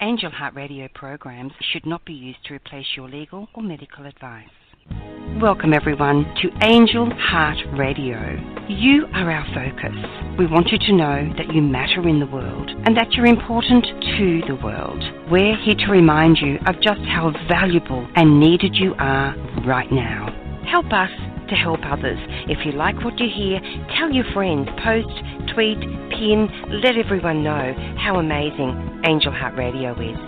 Angel Heart Radio programs should not be used to replace your legal or medical advice. Welcome, everyone, to Angel Heart Radio. You are our focus. We want you to know that you matter in the world and that you're important to the world. We're here to remind you of just how valuable and needed you are right now. Help us to help others. If you like what you hear, tell your friends, post, tweet, pin, let everyone know how amazing Angel Heart Radio is.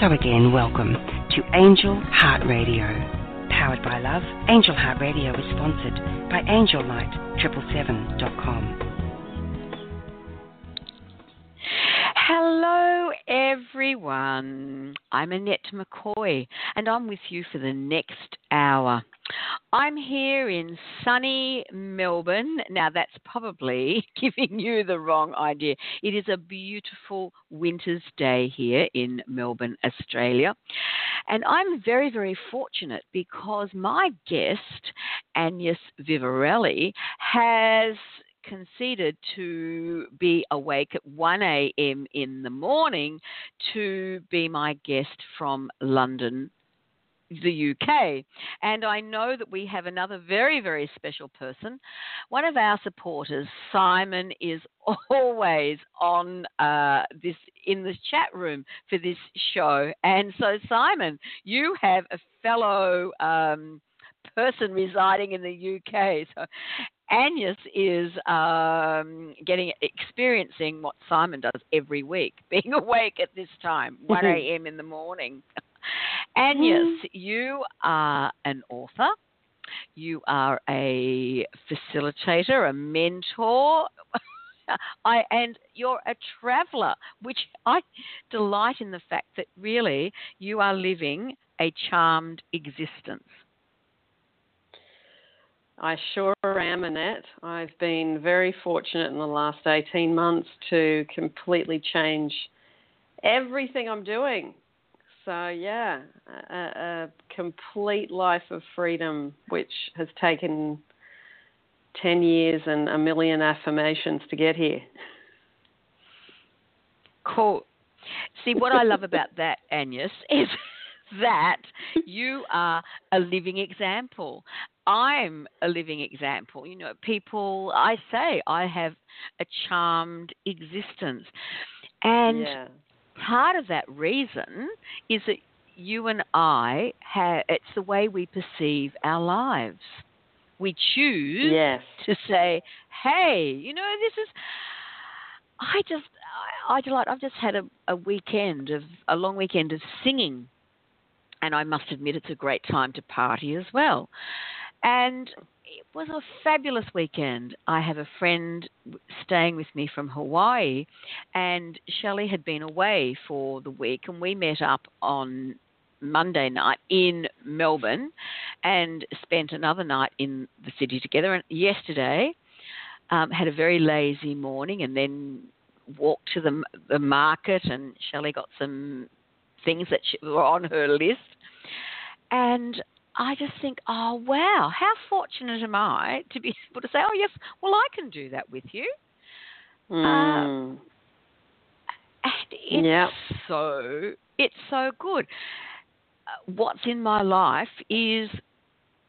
So, again, welcome to Angel Heart Radio. Powered by Love, Angel Heart Radio is sponsored by AngelLight777.com. Hello, everyone. I'm Annette McCoy, and I'm with you for the next hour. I'm here in sunny Melbourne. Now, that's probably giving you the wrong idea. It is a beautiful winter's day here in Melbourne, Australia. And I'm very, very fortunate because my guest, Agnes Vivarelli, has conceded to be awake at 1 a.m. in the morning to be my guest from London, the UK. And I know that we have another very, very special person. One of our supporters, Simon, is always on uh, this in the chat room for this show. And so, Simon, you have a fellow. Um, person residing in the UK. So Agnes is um, getting experiencing what Simon does every week, being awake at this time, 1 a.m. in the morning. Agnes, mm. you are an author. You are a facilitator, a mentor. I, and you're a traveler, which I delight in the fact that really you are living a charmed existence. I sure am, Annette. I've been very fortunate in the last 18 months to completely change everything I'm doing. So, yeah, a, a complete life of freedom, which has taken 10 years and a million affirmations to get here. Cool. See, what I love about that, Agnes, is that you are a living example. I'm a living example. You know, people, I say I have a charmed existence. And yeah. part of that reason is that you and I have, it's the way we perceive our lives. We choose yes. to say, hey, you know, this is, I just, I, I delight, I've just had a, a weekend of, a long weekend of singing. And I must admit, it's a great time to party as well. And it was a fabulous weekend. I have a friend staying with me from Hawaii, and Shelley had been away for the week, and we met up on Monday night in Melbourne and spent another night in the city together. And yesterday, um, had a very lazy morning and then walked to the the market, and Shelley got some things that were on her list. And I just think, oh wow, how fortunate am I to be able to say, oh yes, well I can do that with you. Mm. Uh, and it's yep. so it's so good. Uh, what's in my life is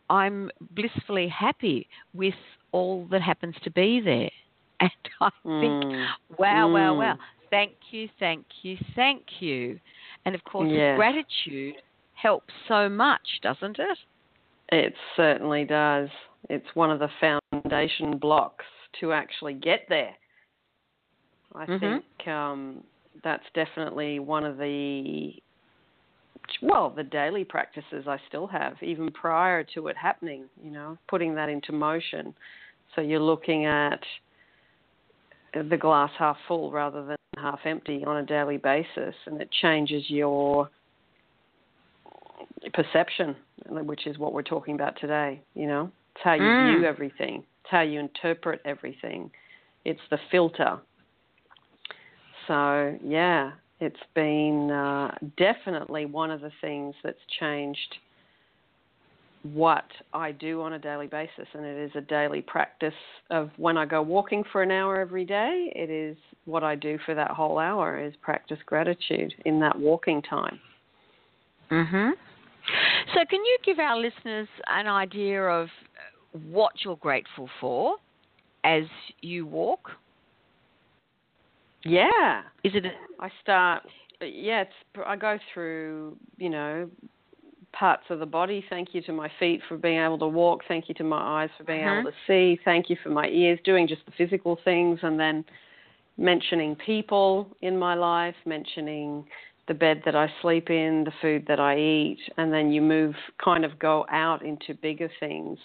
I'm blissfully happy with all that happens to be there, and I think, mm. wow, mm. wow, wow. Thank you, thank you, thank you. And of course, yes. gratitude helps so much, doesn't it? It certainly does. It's one of the foundation blocks to actually get there. I mm-hmm. think um, that's definitely one of the well, the daily practices I still have, even prior to it happening, you know, putting that into motion. So you're looking at the glass half full rather than half empty on a daily basis, and it changes your perception, which is what we're talking about today. You know, it's how you mm. view everything, it's how you interpret everything. It's the filter. So yeah, it's been uh, definitely one of the things that's changed what I do on a daily basis, and it is a daily practice of when I go walking for an hour every day. It is what I do for that whole hour is practice gratitude in that walking time. Mhm. So, can you give our listeners an idea of what you're grateful for as you walk? Yeah. Is it? A, I start. Yeah, it's, I go through. You know, parts of the body. Thank you to my feet for being able to walk. Thank you to my eyes for being Mhm. able to see. Thank you for my ears doing just the physical things, and then mentioning people in my life, mentioning the bed that I sleep in, the food that I eat, and then you move kind of go out into bigger things.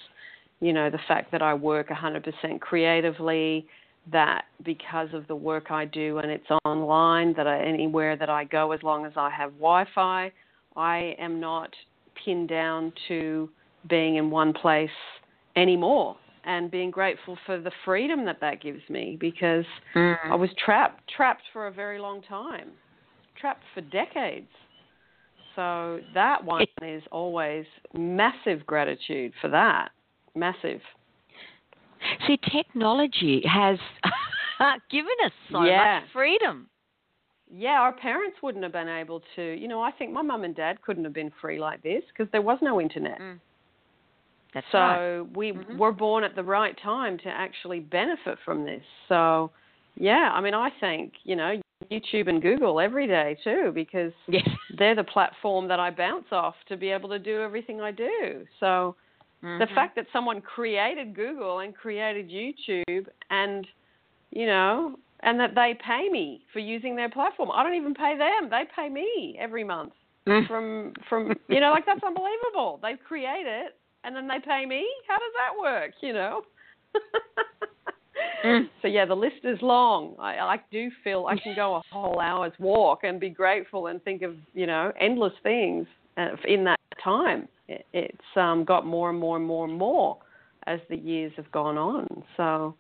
You know, the fact that I work 100% creatively, that because of the work I do and it's online, that I, anywhere that I go, as long as I have Wi Fi, I am not pinned down to being in one place anymore and being grateful for the freedom that that gives me because Mm. I was trapped trapped for a very long time, trapped for decades. So that one is always massive gratitude for that, massive. See, technology has given us so Yeah. much freedom. Yeah, our parents wouldn't have been able to. You know, I think my mum and dad couldn't have been free like this because there was no internet. Mm. That's so right. we Mhm. were born at the right time to actually benefit from this. So, yeah, I mean, I think you know YouTube and Google every day too because Yes. they're the platform that I bounce off to be able to do everything I do. So the Mhm. fact that someone created Google and created YouTube and you know and that they pay me for using their platform. I don't even pay them. They pay me every month Mm. from from you know like that's unbelievable. They create it and then they pay me. How does that work, you know? Mm. So yeah, the list is long. I, I do feel I can go a whole hour's walk and be grateful and think of you know endless things uh, in that time. It, it's um, got more and more and more and more as the years have gone on. So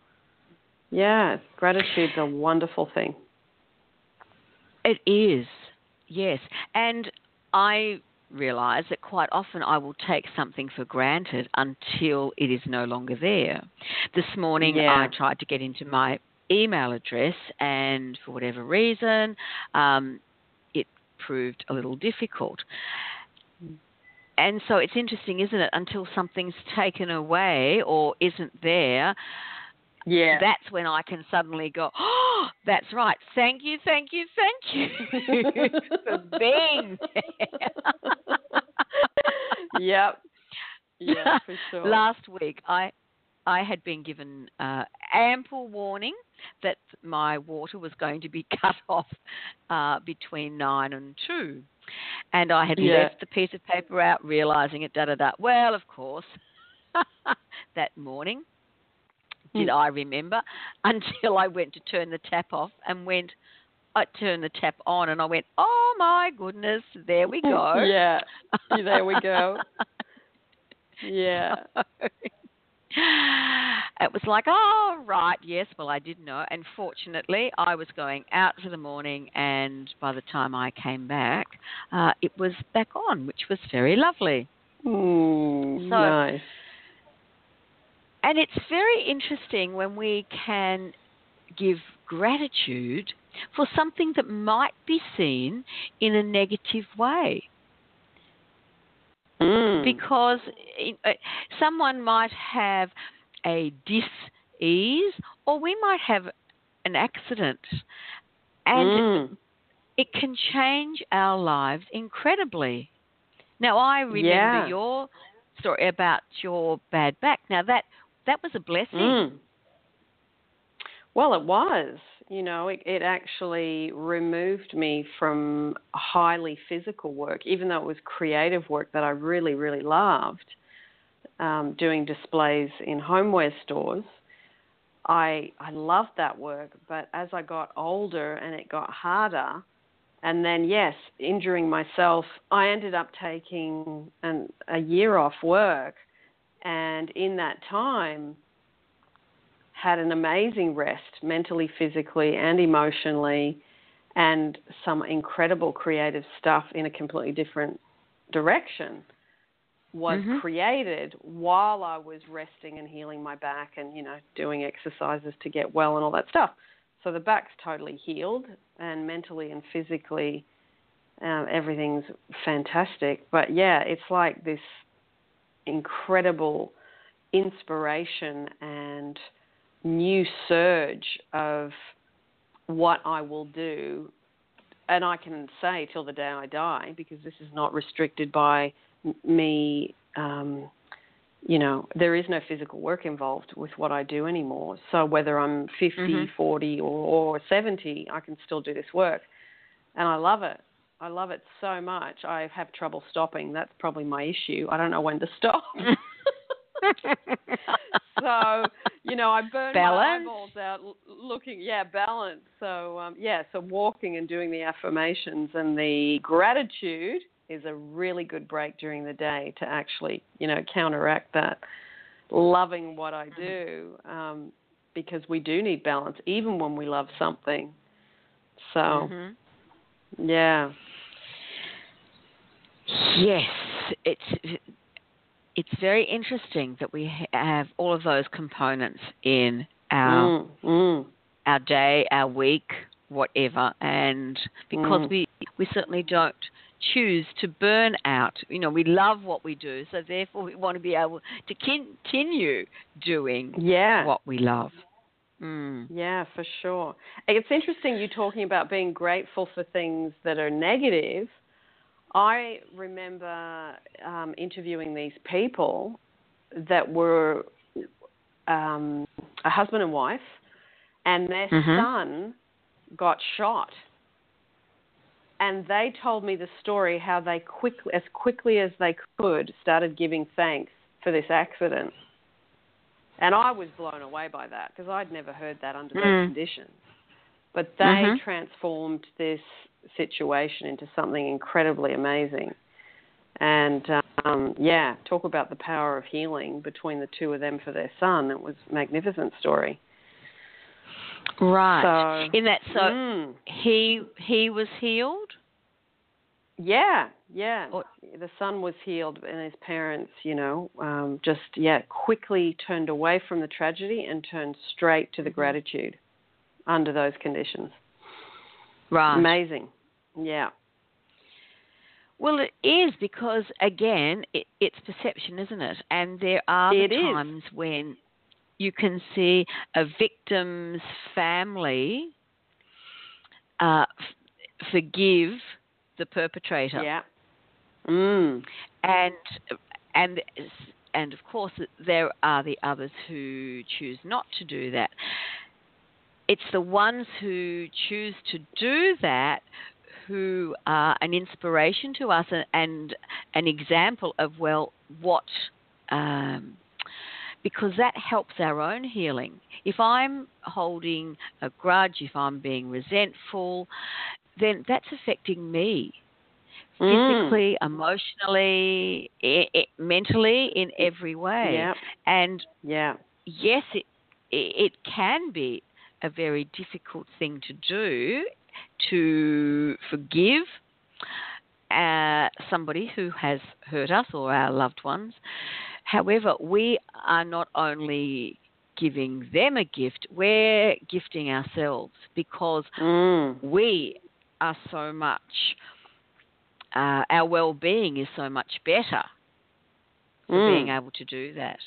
yeah, gratitude's a wonderful thing. It is, yes. And I realize that quite often I will take something for granted until it is no longer there. This morning Yeah. I tried to get into my email address, and for whatever reason, um, it proved a little difficult. And so it's interesting, isn't it? Until something's taken away or isn't there, Yeah. that's when I can suddenly go, oh, that's right. Thank you, thank you, thank you for being there. yep. Yeah, for sure. Last week, I I had been given uh, ample warning that my water was going to be cut off uh, between nine and two, and I had Yeah. left the piece of paper out, realizing it. Da da da. Well, of course, that morning did Hmm. I remember until I went to turn the tap off and went. I turned the tap on and I went, oh my goodness, there we go. yeah. There we go. Yeah. it was like, oh, right, yes, well, I did know. And fortunately, I was going out for the morning, and by the time I came back, uh, it was back on, which was very lovely. Mm, So- nice. And it's very interesting when we can give gratitude for something that might be seen in a negative way. Mm. because uh, someone might have a dis-ease or we might have an accident and Mm. it can change our lives incredibly now i remember Yeah. your story about your bad back now that that was a blessing Mm. Well, it was. You know, it, it actually removed me from highly physical work, even though it was creative work that I really, really loved. Um, doing displays in homeware stores, I I loved that work. But as I got older and it got harder, and then yes, injuring myself, I ended up taking an, a year off work, and in that time had an amazing rest mentally, physically, and emotionally, and some incredible creative stuff in a completely different direction. was Mhm. created while I was resting and healing my back and you know doing exercises to get well and all that stuff. So the back's totally healed and mentally and physically um, everything's fantastic. But yeah, it's like this incredible inspiration and new surge of what I will do. And I can say till the day I die because this is not restricted by me. Um, you know, there is no physical work involved with what I do anymore. So whether I'm 50, Mhm. 40, or, or 70, I can still do this work. And I love it. I love it so much. I have trouble stopping. That's probably my issue. I don't know when to stop. so you know i burn Balance. my eyeballs out looking yeah balance so um yeah so walking and doing the affirmations and the gratitude is a really good break during the day to actually you know counteract that loving what i do um because we do need balance even when we love something so Mhm. yeah Yes, it's it's very interesting that we have all of those components in our mm, mm, our day, our week, whatever, and because Mm. we we certainly don't choose to burn out. You know, we love what we do, so therefore we want to be able to continue doing yeah what we love. Mm. Yeah, for sure. It's interesting you talking about being grateful for things that are negative. I remember um, interviewing these people that were um, a husband and wife, and their Mhm. son got shot. And they told me the story how they quickly, as quickly as they could, started giving thanks for this accident. And I was blown away by that because I'd never heard that under those Mm. conditions. But they Mhm. transformed this situation into something incredibly amazing. And um, yeah, talk about the power of healing between the two of them for their son. It was a magnificent story. Right. So, In that, so mm, he he was healed. yeah, yeah. Or- the son was healed, and his parents, you know, um, just yeah, quickly turned away from the tragedy and turned straight to the Mhm. gratitude under those conditions. Right. Amazing. Yeah. Well, it is because again, it, it's perception, isn't it? And there are the is. times when you can see a victim's family uh, f- forgive the perpetrator, Yeah. Mm. and and and of course there are the others who choose not to do that. It's the ones who choose to do that who are an inspiration to us and, and an example of well what um, because that helps our own healing. If I'm holding a grudge, if I'm being resentful, then that's affecting me Mm. physically, emotionally, i i mentally, in every way. Yeah. And Yeah. yes, it it can be a very difficult thing to do to forgive uh, somebody who has hurt us or our loved ones. However, we are not only giving them a gift, we're gifting ourselves because Mm. we are so much, uh, our well being is so much better for Mm. being able to do that.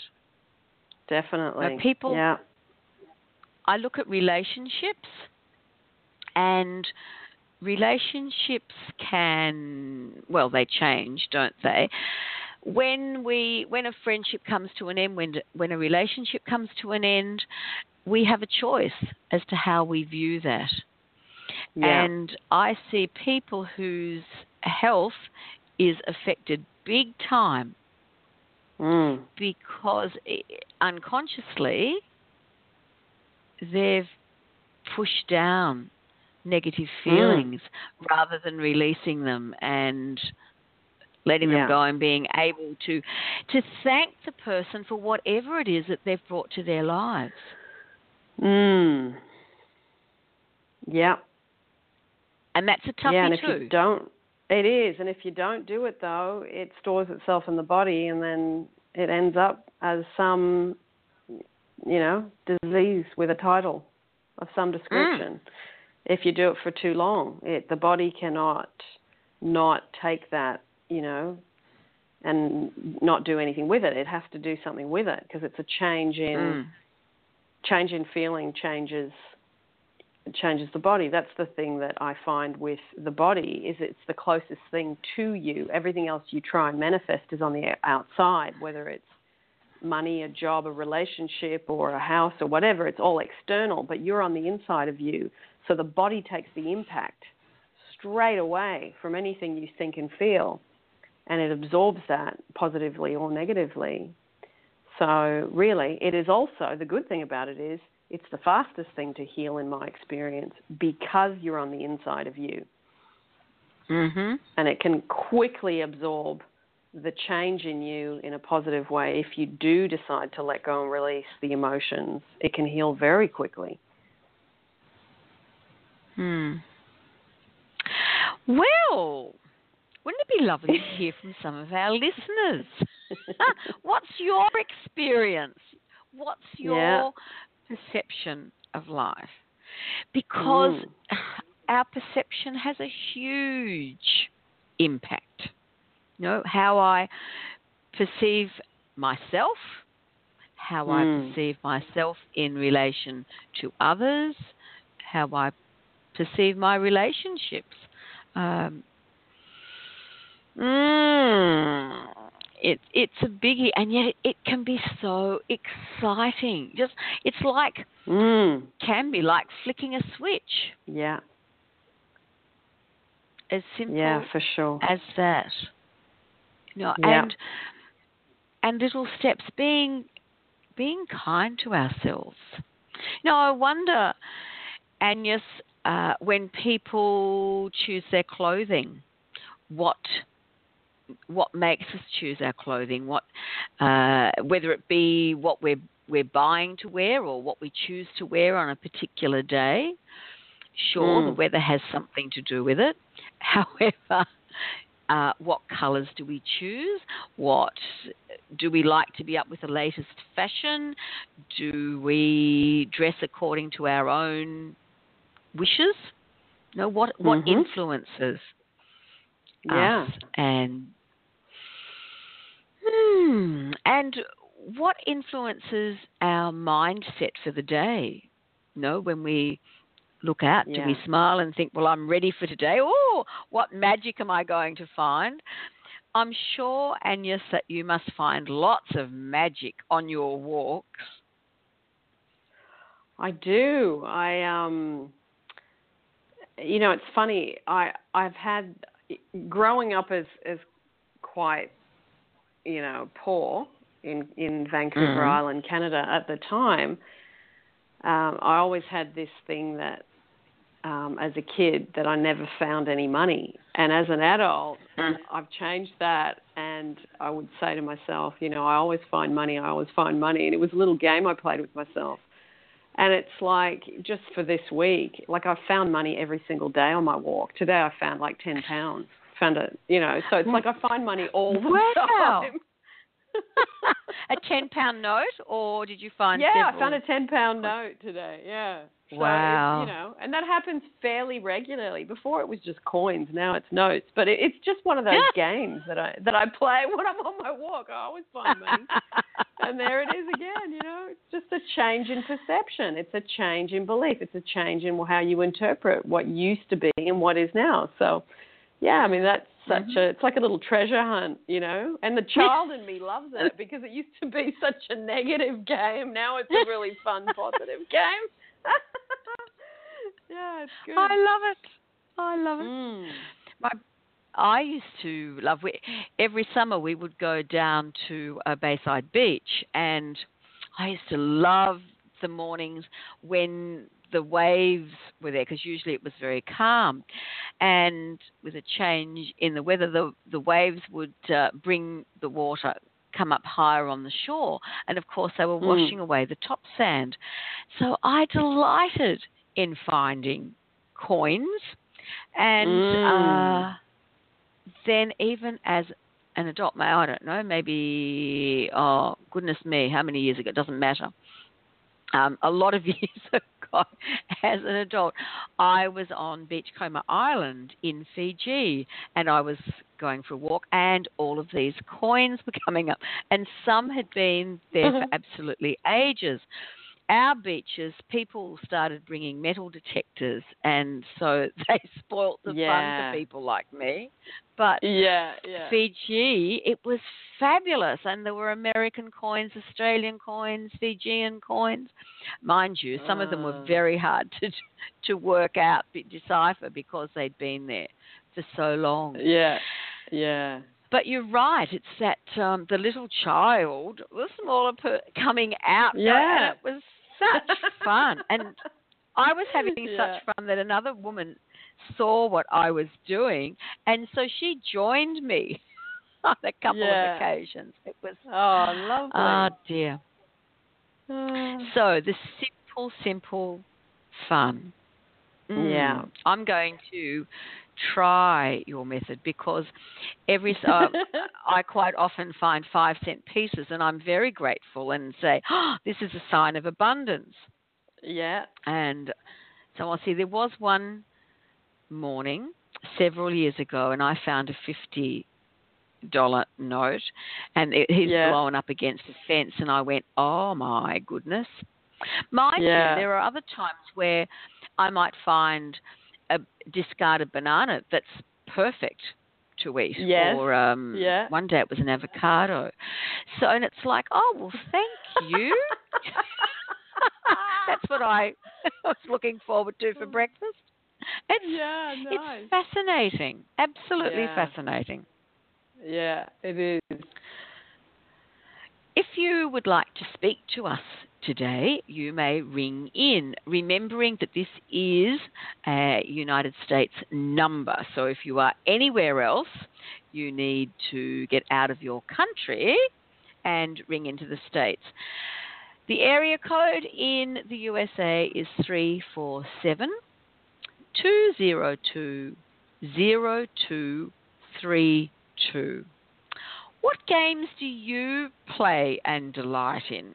Definitely. Now, people- Yeah. I look at relationships, and relationships can well they change, don't they? When we when a friendship comes to an end, when when a relationship comes to an end, we have a choice as to how we view that. Yeah. And I see people whose health is affected big time mm. because i unconsciously they've pushed down negative Mm. feelings rather than releasing them and letting Yeah. them go and being able to to thank the person for whatever it is that they've brought to their lives. Mm. Yeah. And that's a toughie yeah, and if too. you don't, It is, and if you don't do it though, it stores itself in the body, and then it ends up as some, you know, disease with a title of some description. Mm. If you do it for too long, it the body cannot not take that, you know, and not do anything with it. It has to do something with it because it's a change in mm. change in feeling changes changes the body. That's the thing that I find with the body is it's the closest thing to you. Everything else you try and manifest is on the outside, whether it's money, a job, a relationship, or a house, or whatever. It's all external, but you're on the inside of you. So the body takes the impact straight away from anything you think and feel and it absorbs that positively or negatively. So, really, it is also the good thing about it is it's the fastest thing to heal in my experience because you're on the inside of you. Mm-hmm. And it can quickly absorb the change in you in a positive way. If you do decide to let go and release the emotions, it can heal very quickly. Hmm. Well, wouldn't it be lovely to hear from some of our listeners? What's your experience? What's your yeah. perception of life? Because mm. our perception has a huge impact. You know, how I perceive myself, how mm. I perceive myself in relation to others, how I perceive my relationships. Um, Mm, it, it's a biggie, and yet it, it, can be so exciting. Just it's like mm. can be like flicking a switch. Yeah. As simple yeah, for sure. as that. You know, yeah. and and little steps being being kind to ourselves. You know, I wonder, Agnes, uh, when people choose their clothing, what what makes us choose our clothing, what uh, whether it be what we're we're buying to wear or what we choose to wear on a particular day. Sure, mm. the weather has something to do with it. However, uh, what colours do we choose? What do we like to be up with the latest fashion? Do we dress according to our own wishes? No, what what mm-hmm. influences yeah. us and hmm, and what influences our mindset for the day? You know, when we look out, yeah. do we smile and think, "Well, I'm ready for today"? Oh, what magic am I going to find? I'm sure, Agnes, that you must find lots of magic on your walks. I do. I um you know, it's funny. I I've had growing up as as quite you know poor in in Vancouver mm-hmm. Island, Canada at the time, um, I always had this thing that um, as a kid that I never found any money, and as an adult, mm. I've changed that, and I would say to myself, you know, I always find money, I always find money, and it was a little game I played with myself. And it's like just for this week, like I found money every single day on my walk. Today I found like ten pounds. Found it, you know. So it's like I find money all the wow. time. a ten pound note, or did you find? Yeah, several? I found a ten pound note today. Yeah. So wow. You know, and that happens fairly regularly. Before it was just coins. Now it's notes. But it, it's just one of those games that I that I play when I'm on my walk. I always find money. and there it is again, you know. It's just a change in perception. It's a change in belief. It's a change in how you interpret what used to be and what is now. So, yeah, I mean that's such mm-hmm. a it's like a little treasure hunt, you know. And the child in me loves it because it used to be such a negative game. Now it's a really fun, positive game. yeah, it's good. I love it. I love it. Mm. My I used to love. We, every summer we would go down to a Bayside Beach, and I used to love the mornings when the waves were there because usually it was very calm, and with a change in the weather, the the waves would uh, bring the water come up higher on the shore, and of course they were mm. washing away the top sand. So I delighted in finding coins and. Mm. Uh, then even as an adult, may I don't know, maybe oh goodness me, how many years ago? It doesn't matter. Um, a lot of years ago, as an adult, I was on Beachcomber Island in Fiji, and I was going for a walk, and all of these coins were coming up, and some had been there for mm-hmm. absolutely ages our beaches, people started bringing metal detectors, and so they spoilt the yeah. fun for people like me. But yeah, yeah. Fiji, it was fabulous, and there were American coins, Australian coins, Fijian coins. Mind you, some uh. of them were Ah. very hard to to work out, decipher because they'd been there for so long. Yeah, yeah. But you're right. It's that um, the little child, the smaller per- coming out. Yeah. And it was such fun. And I was having Yeah. such fun that another woman saw what I was doing, and so she joined me on a couple Yeah. of occasions. It was Oh, lovely. oh dear. Ah. So the simple, simple fun. Mm. Yeah. I'm going to try your method because every so uh, I quite often find five cent pieces and I'm very grateful and say, oh, this is a sign of abundance. yeah. And so I'll see there was one morning several years ago and I found a fifty dollar note and it, he's Yeah. blown up against the fence and I went, Oh my goodness. Mind Yeah. you, there are other times where I might find a discarded banana that's perfect to eat. Yes. Or um Yeah. one day it was an avocado. So and it's like, Oh well thank you. That's what I was looking forward to for breakfast. It's yeah, nice. it's fascinating. Absolutely Yeah. fascinating. Yeah, it is. If you would like to speak to us today, you may ring in, remembering that this is a United States number. So if you are anywhere else, you need to get out of your country and ring into the States. The area code in the USA is 347 202 0232. What games do you play and delight in?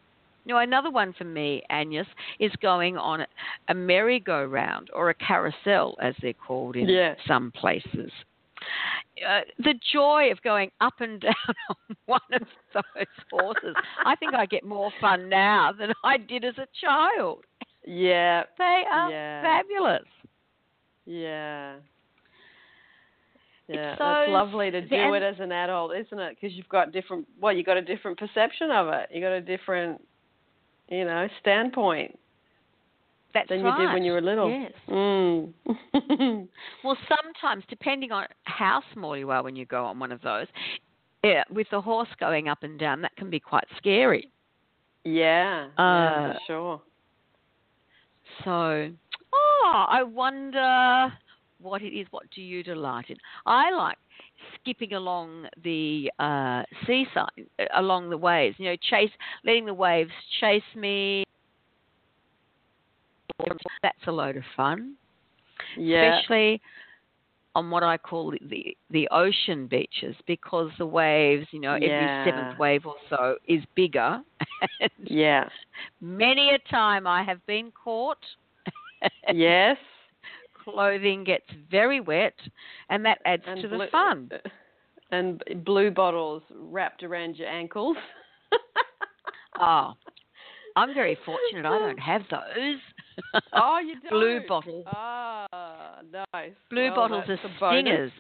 Know, another one for me, Agnes, is going on a merry-go-round or a carousel, as they're called in Yeah. some places. Uh, the joy of going up and down on one of those horses. I think I get more fun now than I did as a child. Yeah, They are Yeah. fabulous. yeah. Yeah, so that's lovely to do and- it as an adult, isn't it? Because you've got different. Well, you've got a different perception of it. You've got a different, you know, standpoint That's than right. you did when you were little. Yes. Mm. Well, sometimes, depending on how small you are when you go on one of those, yeah, with the horse going up and down, that can be quite scary. yeah, yeah, Uh, for sure. So, oh, I wonder what it is. What do you delight in? I like skipping along the uh, seaside, uh, along the waves. You know, chase, letting the waves chase me. That's a load of fun. Yeah, especially on what I call the, the ocean beaches because the waves, you know, Yeah. every seventh wave or so is bigger. yeah, many a time I have been caught. yes. Clothing gets very wet, and that adds And to the fun. And blue bottles wrapped around your ankles. Oh, I'm very fortunate. I don't have those. oh, you don't. Blue bottles. Ah, nice. Blue Well, bottles are that's a bonus. stingers.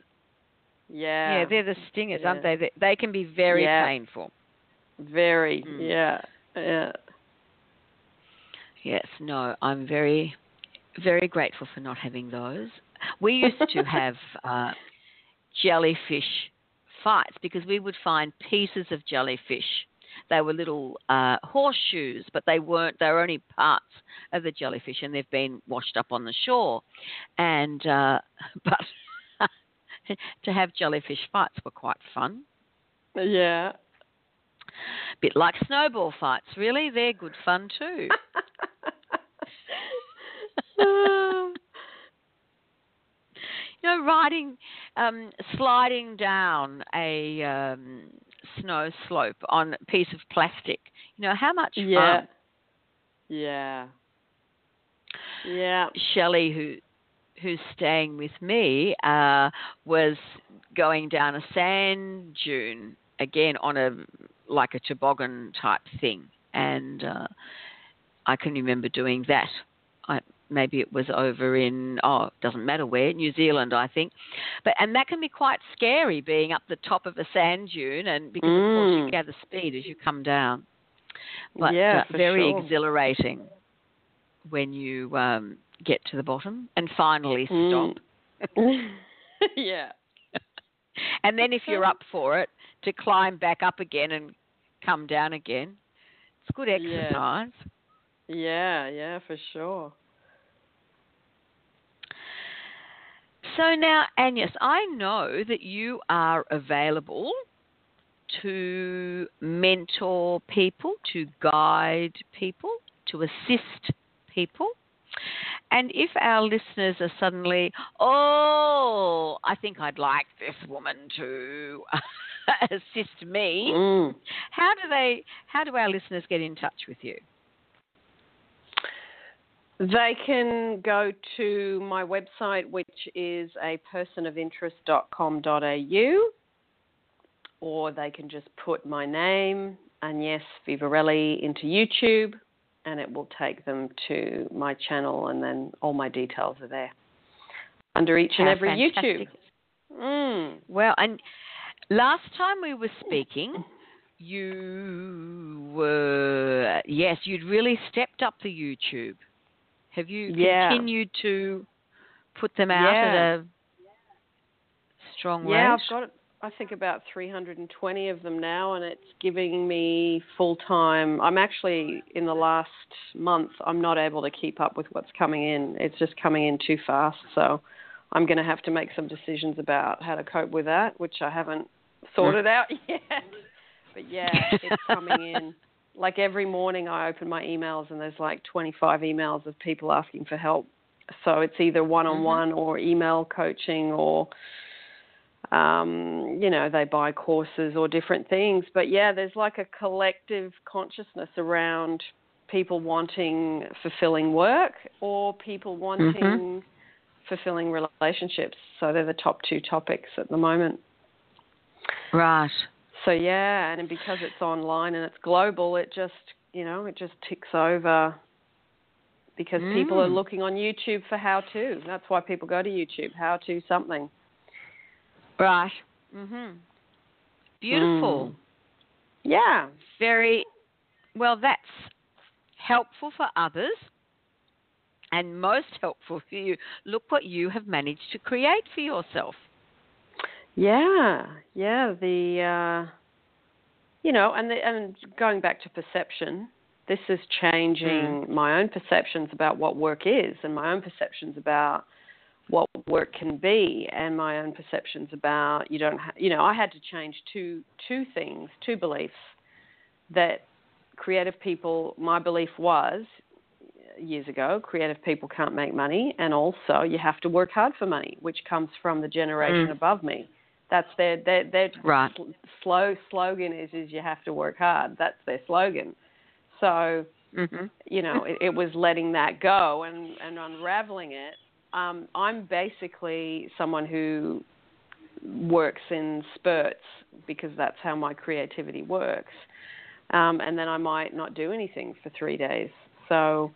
Yeah. Yeah, they're the stingers, aren't they? they? They can be very Yeah. painful. Very. Mm. Yeah. Yeah. Yes, no, I'm very, very grateful for not having those. We used to have uh, jellyfish fights because we would find pieces of jellyfish. They were little uh, horseshoes, but they weren't. They were only parts of the jellyfish, and they've been washed up on the shore. And uh, but to have jellyfish fights were quite fun. Yeah. Bit like snowball fights, really. They're good fun too. You know, riding, um, sliding down a um, snow slope on a piece of plastic. You know, how much Yeah. fun? Yeah. Yeah. Shelley, who who's staying with me, uh, was going down a sand dune again on a like a toboggan type thing, and uh, I can remember doing that. I, maybe it was over in oh, it doesn't matter where, New Zealand, I think. But and that can be quite scary, being up the top of a sand dune, and because of course you Mm. gather speed as you come down. But Yeah, very sure. exhilarating when you um, get to the bottom and finally Mm. stop. yeah. And then if you're up for it, to climb back up again and come down again. It's good exercise Yeah. exercise. Yeah, yeah, for sure. So now, Agnes, I know that you are available to mentor people, to guide people, to assist people. And if our listeners are suddenly, oh, I think I'd like this woman to assist me, Mm. how do they? How do our listeners get in touch with you? They can go to my website, which is a personofinterest.com.au, or they can just put my name, Agnes Vivarelli, into YouTube, and it will take them to my channel, and then all my details are there under each and How every fantastic. YouTube. Mm. Well, and last time we were speaking, you were yes, you'd really stepped up the YouTube. Have you Yeah. continued to put them out Yeah. at a strong Yeah, rate? I've got I think about 320 of them now, and it's giving me full time. I'm actually in the last month. I'm not able to keep up with what's coming in. It's just coming in too fast. So I'm going to have to make some decisions about how to cope with that, which I haven't sorted mm. out yet. But yeah, it's coming in. Like every morning, I open my emails, and there's like 25 emails of people asking for help. So it's either one on one or email coaching or um, you know, they buy courses or different things. But yeah, there's like a collective consciousness around people wanting fulfilling work or people wanting fulfilling relationships. So they're the top two topics at the moment. Right. So yeah, and because it's online and it's global, it just you know it just ticks over because people are Mm. looking on YouTube for how to. That's why people go to YouTube, how to something. Right. Mhm. Beautiful. Mm. Yeah. Very well. That's helpful for others, and most helpful for you. Look what you have managed to create for yourself. Yeah, yeah. The uh, you know, and the, and going back to perception, this is changing my own perceptions about what work is, and my own perceptions about what work can be, and my own perceptions about you don't. Ha- you know, I had to change two two things, two beliefs that creative people. My belief was years ago, creative people can't make money, and also you have to work hard for money, which comes from the generation Mm. above me. That's their their their Right. sl- slow slogan is is you have to work hard. That's their slogan. So hmm you know it, it was letting that go and and unraveling it. Um, I'm basically someone who works in spurts because that's how my creativity works. Um, and then I might not do anything for three days. So,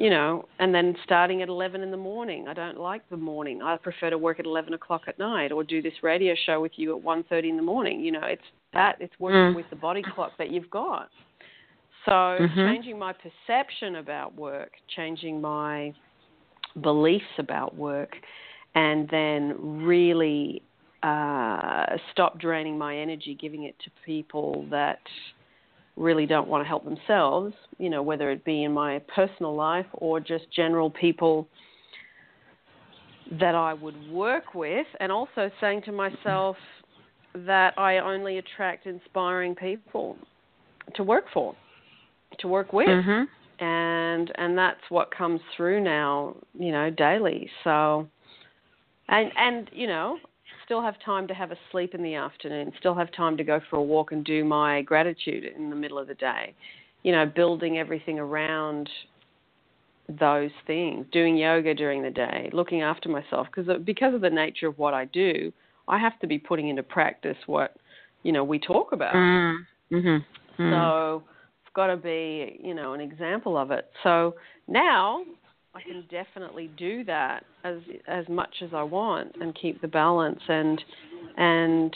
you know, and then starting at 11 in the morning. I don't like the morning. I prefer to work at 11 o'clock at night or do this radio show with you at 1.30 in the morning. You know, it's that, it's working Mm. with the body clock that you've got. So Mhm. changing my perception about work, changing my beliefs about work, and then really uh, stop draining my energy, giving it to people that really don't want to help themselves, you know, whether it be in my personal life or just general people that I would work with, and also saying to myself that I only attract inspiring people to work for, to work with. Hmm and and that's what comes through now you know daily. So and and you know still have time to have a sleep in the afternoon, still have time to go for a walk and do my gratitude in the middle of the day. You know, building everything around those things, doing yoga during the day, looking after myself because because of the nature of what I do, I have to be putting into practice what you know we talk about. Mm. Mm-hmm. Mm. So it's got to be you know an example of it. So now I can definitely do that as as much as I want and keep the balance and and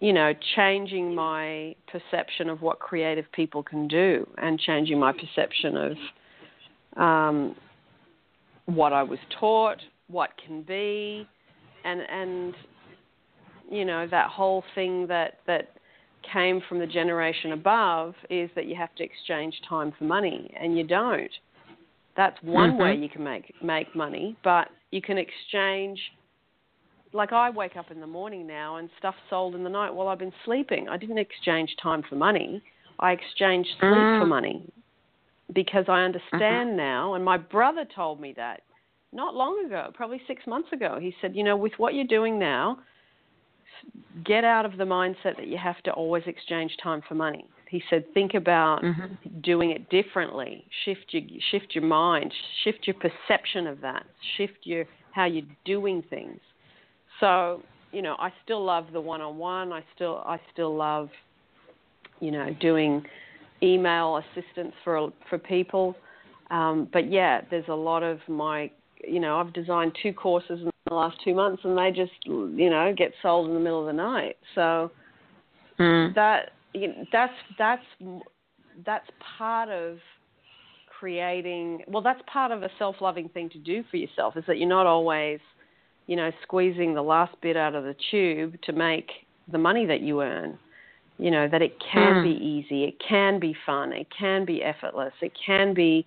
you know changing my perception of what creative people can do and changing my perception of um, what I was taught, what can be, and and you know that whole thing that that came from the generation above is that you have to exchange time for money, and you don't. That's one mm-hmm. way you can make make money, but you can exchange. Like I wake up in the morning now and stuff sold in the night while I've been sleeping. I didn't exchange time for money. I exchanged sleep mm. for money because I understand mm-hmm. now. And my brother told me that not long ago, probably six months ago. He said, you know, with what you're doing now, get out of the mindset that you have to always exchange time for money. He said, think about mm-hmm. doing it differently. Shift your shift your mind, shift your perception of that, shift your how you're doing things. So, you know, I still love the one-on-one. I still I still love, you know, doing email assistance for for people. Um, but yeah, there's a lot of my, you know, I've designed two courses in the last two months, and they just, you know, get sold in the middle of the night. So mm. that you know, that's that's that's part of creating. Well, that's part of a self-loving thing to do for yourself. Is that you're not always, you know, squeezing the last bit out of the tube to make the money that you earn you know that it can mm. be easy it can be fun it can be effortless it can be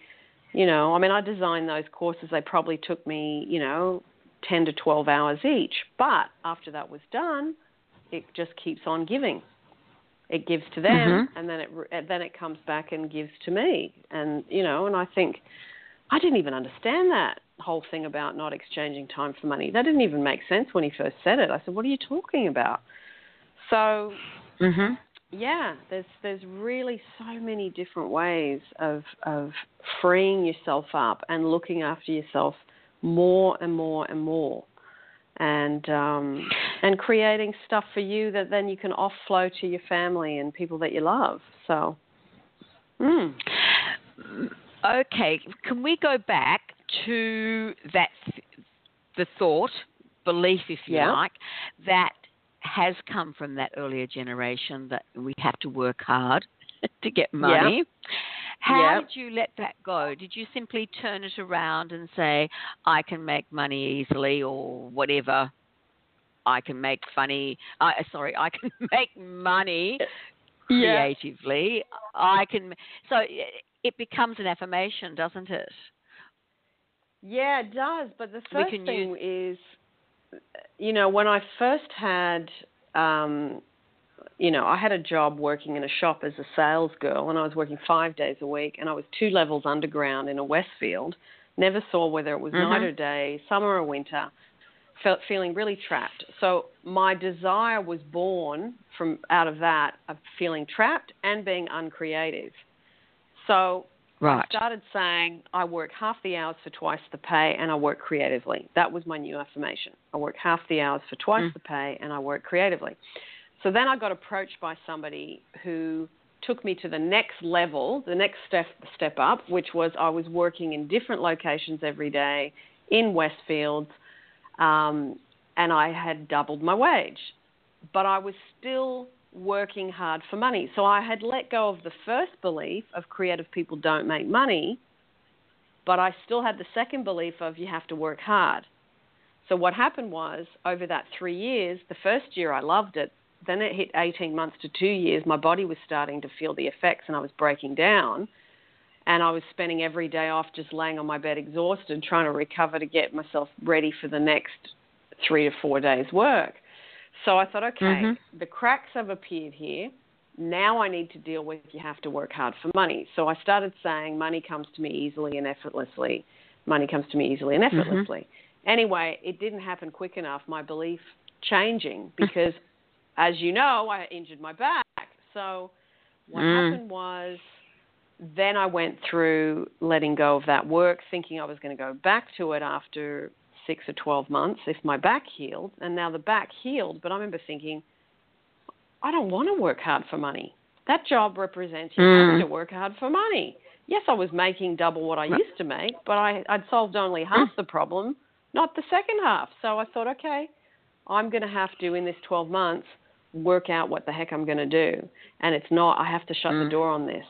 you know i mean i designed those courses they probably took me you know 10 to 12 hours each but after that was done it just keeps on giving it gives to them mm-hmm. and then it then it comes back and gives to me. And you know and i think i didn't even understand that whole thing about not exchanging time for money. That didn't even make sense when he first said it. I said what are you talking about? So Mhm. Yeah, there's there's really so many different ways of of freeing yourself up and looking after yourself more and more and more, and um, and creating stuff for you that then you can offload to your family and people that you love. So. Mm. Okay, can we go back to that the thought, belief, if you yeah. like, that has come from that earlier generation that we have to work hard to get money. Yeah. How yeah. did you let that go? Did you simply turn it around and say, I can make money easily or whatever? I can make funny, uh, sorry, I can make money creatively. Yeah. I can, so it becomes an affirmation, doesn't it? Yeah, it does. But the first thing use... is you know, when I first had, um, you know, I had a job working in a shop as a sales girl, and I was working five days a week, and I was two levels underground in a Westfield. Never saw whether it was mm-hmm. night or day, summer or winter. Felt feeling really trapped. So my desire was born from out of that of feeling trapped and being uncreative. So Right. I started saying I work half the hours for twice the pay and I work creatively. That was my new affirmation. I work half the hours for twice mm. the pay and I work creatively. So then I got approached by somebody who took me to the next level, the next step step up, which was I was working in different locations every day in Westfields, um, and I had doubled my wage, but I was still working hard for money. So I had let go of the first belief of creative people don't make money, but I still had the second belief of you have to work hard. So what happened was over that three years, the first year I loved it. Then it hit 18 months to two years. My body was starting to feel the effects and I was breaking down. And I was spending every day off just laying on my bed exhausted, trying to recover to get myself ready for the next three to four days' work. So I thought, okay, mm-hmm. the cracks have appeared here. Now I need to deal with you have to work hard for money. So I started saying money comes to me easily and effortlessly. Money comes to me easily and Mm-hmm. effortlessly. Anyway, it didn't happen quick enough. My belief changing because, as you know, I injured my back. So what Mm. happened was then I went through letting go of that work, thinking I was going to go back to it after six or 12 months if my back healed. And now the back healed, but I remember thinking, I don't want to work hard for money. That job represents you Mm. having to work hard for money. Yes, I was making double what I used to make, but I, I'd solved only half the problem, not the second half. So I thought, okay, I'm going to have to, in this 12 months, work out what the heck I'm going to do. And it's not, I have to shut the Mm. door on this.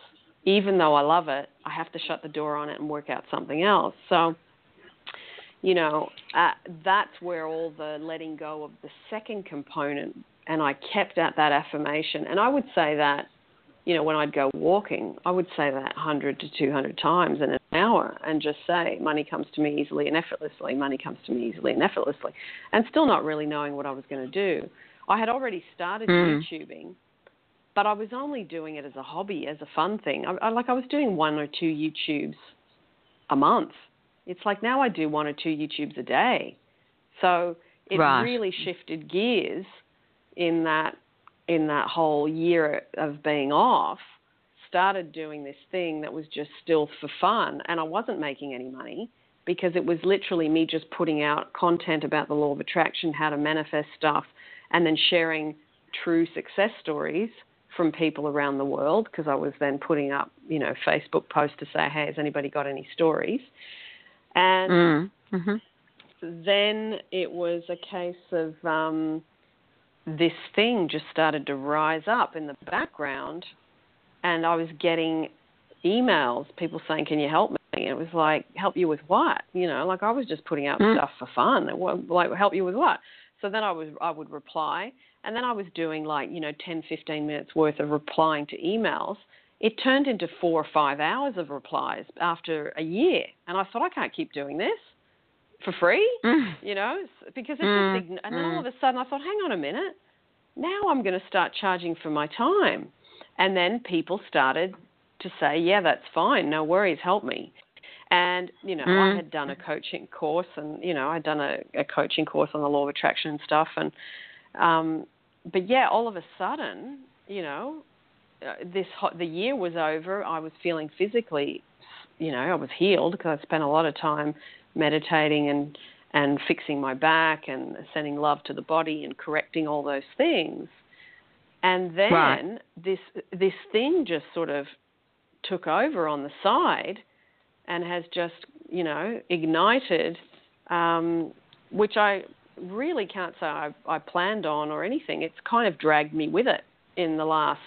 Even though I love it, I have to shut the door on it and work out something else. So, you know, uh, that's where all the letting go of the second component, and I kept at that affirmation. And I would say that, you know, when I'd go walking, I would say that 100 to 200 times in an hour and just say, money comes to me easily and effortlessly, money comes to me easily and effortlessly, and still not really knowing what I was going to do. I had already started Mm. YouTubing, but I was only doing it as a hobby, as a fun thing. I, I, like I was doing one or two YouTubes a month. It's like now I do one or two YouTubes a day. So it Right. really shifted gears in that in that whole year of being off. Started doing this thing that was just still for fun, and I wasn't making any money because it was literally me just putting out content about the law of attraction, how to manifest stuff, and then sharing true success stories from people around the world because I was then putting up, you know, Facebook posts to say, hey, has anybody got any stories? And Mm. hmm then it was a case of um, this thing just started to rise up in the background, and I was getting emails, people saying, "Can you help me?" And it was like, "Help you with what?" You know, like I was just putting out Mm. stuff for fun. Like, help you with what? So then I was, I would reply, and then I was doing like, you know, 10, 15 minutes worth of replying to emails. It turned into four or five hours of replies after a year, and I thought, I can't keep doing this for free Mm. you know, because it's Mm, just, and then all mm. of a sudden I thought, hang on a minute, now I'm going to start charging for my time. And then people started to say, yeah, that's fine, no worries, help me. And, you know, I Mm. had done a coaching course and, you know, I'd done a, a coaching course on the law of attraction and stuff. And, um, but yeah, all of a sudden, you know, uh, this hot, the year was over. I was feeling physically, you know, I was healed because I spent a lot of time meditating and and fixing my back and sending love to the body and correcting all those things. And then Right. this this thing just sort of took over on the side and has just, you know, ignited um, which I really can't say I, I planned on or anything. It's kind of dragged me with it in the last,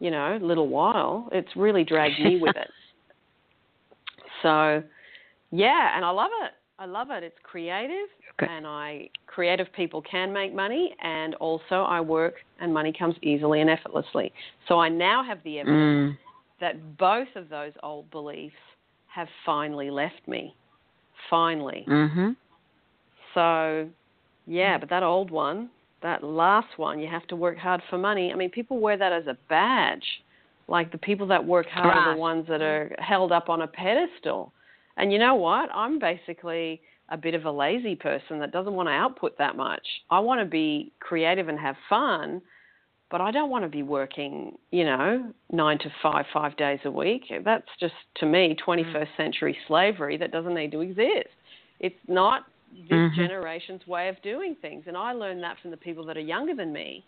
you know, little while. It's really dragged me with it. So, yeah, and I love it. I love it. It's creative, Okay. and I creative people can make money, and also I work, and money comes easily and effortlessly. So I now have the evidence Mm. that both of those old beliefs have finally left me. Finally. hmm So, yeah, but that old one, that last one, you have to work hard for money. I mean, people wear that as a badge. Like the people that work hard are the ones that are held up on a pedestal. And you know what? I'm basically a bit of a lazy person that doesn't want to output that much. I want to be creative and have fun, but I don't want to be working, you know, nine to five, five days a week. That's just, to me, mm. 21st century slavery that doesn't need to exist. It's not this Mhm. generation's way of doing things. And I learned that from the people that are younger than me.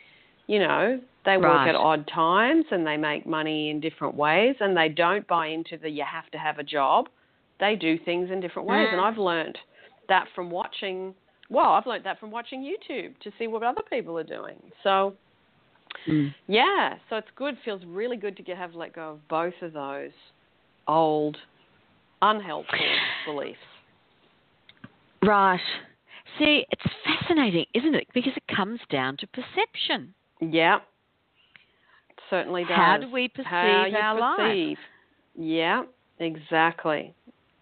You know, they work at odd times and they make money in different ways and they don't buy into the you have to have a job. They do things in different ways. And Mm. I've learned that from watching, well, I've learned that from watching YouTube to see what other people are doing. So, Mm. yeah, so it's good. Feels really good to get have let go of both of those old, unhelpful beliefs. Right. See, it's fascinating, isn't it? Because it comes down to perception. Yeah, it certainly does. How do we perceive our life? Yeah, exactly.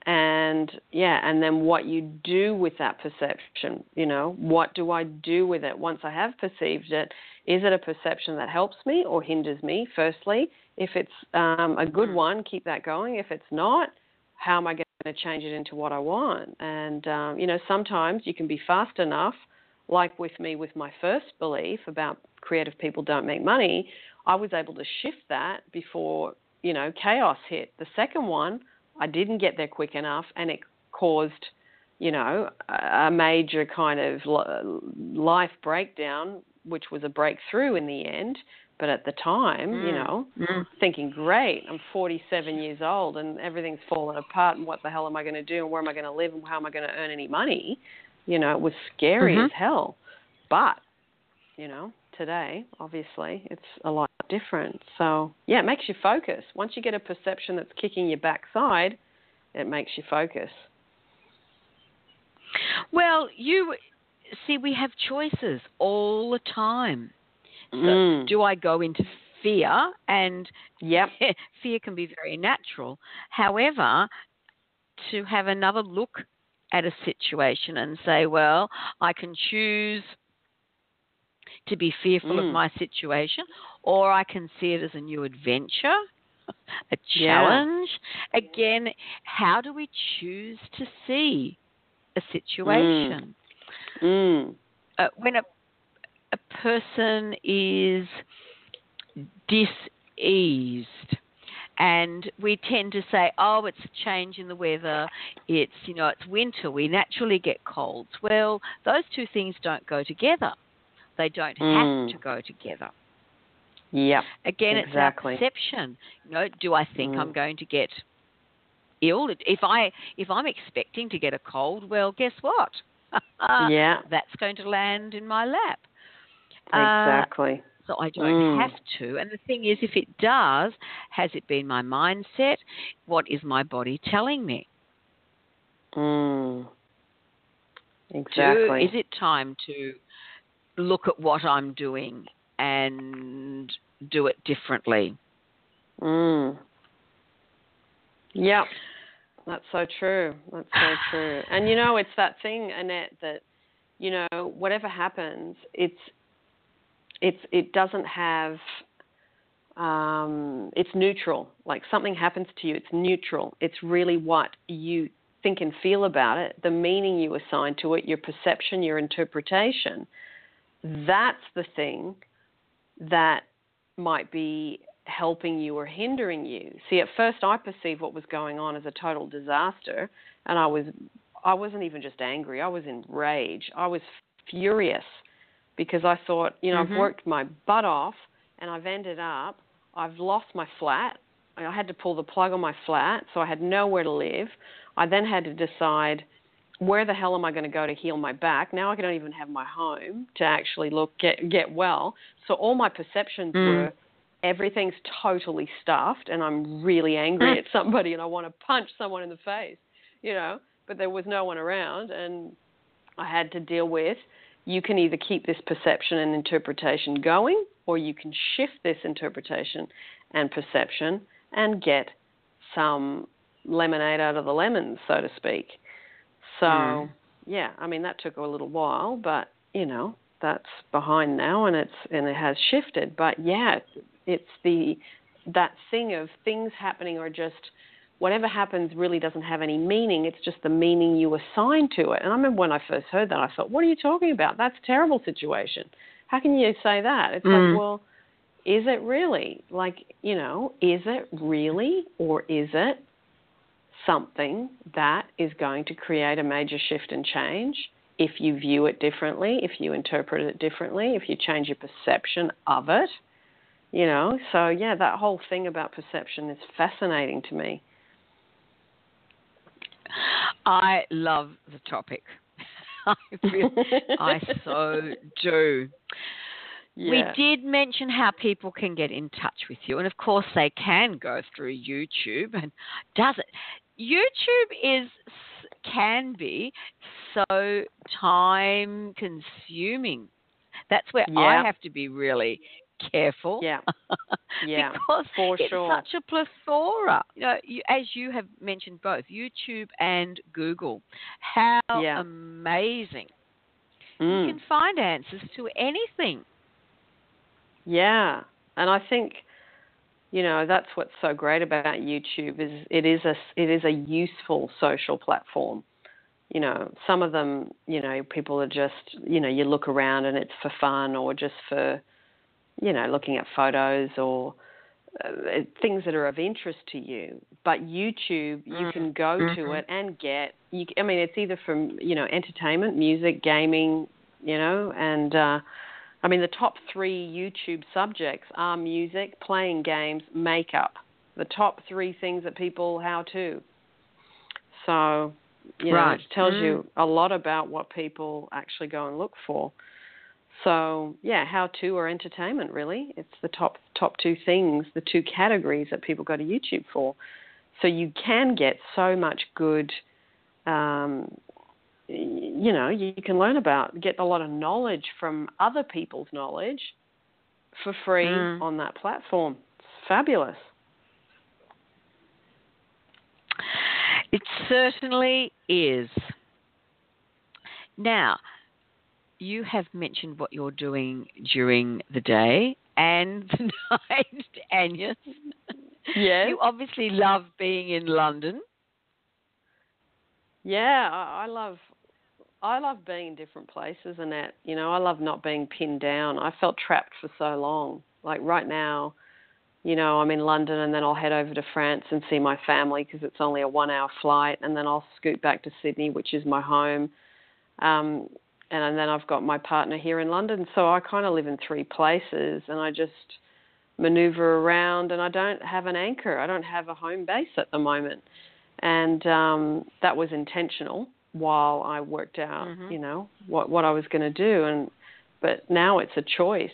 And yeah, and then what you do with that perception, you know, what do I do with it once I have perceived it? Is it a perception that helps me or hinders me? Firstly, if it's um, a good Mm. one, keep that going. If it's not, how am I going going to change it into what I want. And, um, you know, sometimes you can be fast enough, like with me with my first belief about creative people don't make money. I was able to shift that before, you know, chaos hit. The second one, I didn't get there quick enough and it caused, you know, a major kind of life breakdown, which was a breakthrough in the end. But at the time, mm. you know, mm. thinking, great, I'm 47 years old and everything's fallen apart, and what the hell am I going to do, and where am I going to live, and how am I going to earn any money? You know, it was scary mm-hmm. as hell. But, you know, today, obviously, it's a lot different. So, yeah, it makes you focus. Once you get a perception that's kicking your backside, it makes you focus. Well, you see, we have choices all the time. So mm. do I go into fear? And yep. fear can be very natural. However, to have another look at a situation and say, well, I can choose to be fearful mm. of my situation, or I can see it as a new adventure, a challenge. Yeah. Again, how do we choose to see a situation? Mm. Mm. Uh, when a a person is diseased. And we tend to say oh it's a change in the weather. It's you know it's winter. We naturally get colds. Well those two things don't go together. They don't mm. have to go together. Yeah again exactly. it's our perception. You know do i think mm. i'm going to get ill? If i if i'm expecting to get a cold well guess what? Yeah. That's going to land in my lap Exactly. Uh, so I don't mm. have to. And the thing is, if it does, has it been my mindset? What is my body telling me? Mm. Exactly. Do, is it time to look at what I'm doing and do it differently? Mm. Yep. That's so true. That's so true. And you know, it's that thing, Annette, that you know, whatever happens, it's it's it doesn't have um, it's neutral. Like something happens to you, it's neutral. It's really what you think and feel about it, the meaning you assign to it, your perception, your interpretation. That's the thing that might be helping you or hindering you. See, at first I perceived what was going on as a total disaster, and I was I wasn't even just angry. I was enraged. I was furious because I thought, you know, mm-hmm. I've worked my butt off and I've ended up, I've lost my flat. I had to pull the plug on my flat, so I had nowhere to live. I then had to decide where the hell am I going to go to heal my back? Now I don't even have my home to actually look get get well. So all my perceptions mm. were everything's totally stuffed and I'm really angry at somebody and I want to punch someone in the face, you know, but there was no one around and I had to deal with you can either keep this perception and interpretation going, or you can shift this interpretation and perception and get some lemonade out of the lemons, so to speak. So, mm. yeah, I mean that took a little while, but you know that's behind now, and it's and it has shifted. But yeah, it's the that thing of things happening are just whatever happens really doesn't have any meaning. It's just the meaning you assign to it. And I remember when I first heard that, I thought, what are you talking about? That's a terrible situation. How can you say that? It's mm. like, well, is it really? Like, you know, is it really or is it something that is going to create a major shift and change if you view it differently, if you interpret it differently, if you change your perception of it? You know, so yeah, that whole thing about perception is fascinating to me. I love the topic. I, I so do. Yeah. We did mention how people can get in touch with you, and of course they can go through YouTube. And does it? YouTube is can be so time consuming. That's where yeah. I have to be really careful. Yeah. Yeah. because for it's sure. such a plethora. You know, you, as you have mentioned both YouTube and Google. How yeah. amazing. Mm. You can find answers to anything. Yeah. And I think you know that's what's so great about YouTube is it is a it is a useful social platform. You know, some of them, you know, people are just, you know, you look around and it's for fun or just for, you know, looking at photos or uh, things that are of interest to you. But YouTube, you mm. can go mm-hmm. to it and get. You, I mean, it's either from you know entertainment, music, gaming, you know, and uh, I mean, the top three YouTube subjects are music, playing games, makeup. The top three things that people how to. So, you know, right. it tells mm. you a lot about what people actually go and look for. So, yeah, how to or entertainment really. It's the top top two things, the two categories that people go to YouTube for. So you can get so much good um, you know, you can learn about, get a lot of knowledge from other people's knowledge for free mm. on that platform. It's fabulous. It certainly is. Now, you have mentioned what you're doing during the day and the night, Agnes. Yes. You obviously love being in London. Yeah, I, I love I love being in different places, and that you know I love not being pinned down. I felt trapped for so long. Like right now, you know I'm in London, and then I'll head over to France and see my family because it's only a one-hour flight, and then I'll scoot back to Sydney, which is my home. Um, and then I've got my partner here in London, so I kind of live in three places, and I just maneuver around, and I don't have an anchor. I don't have a home base at the moment, and um, that was intentional while I worked out, mm-hmm. you know, what what I was going to do and but now it's a choice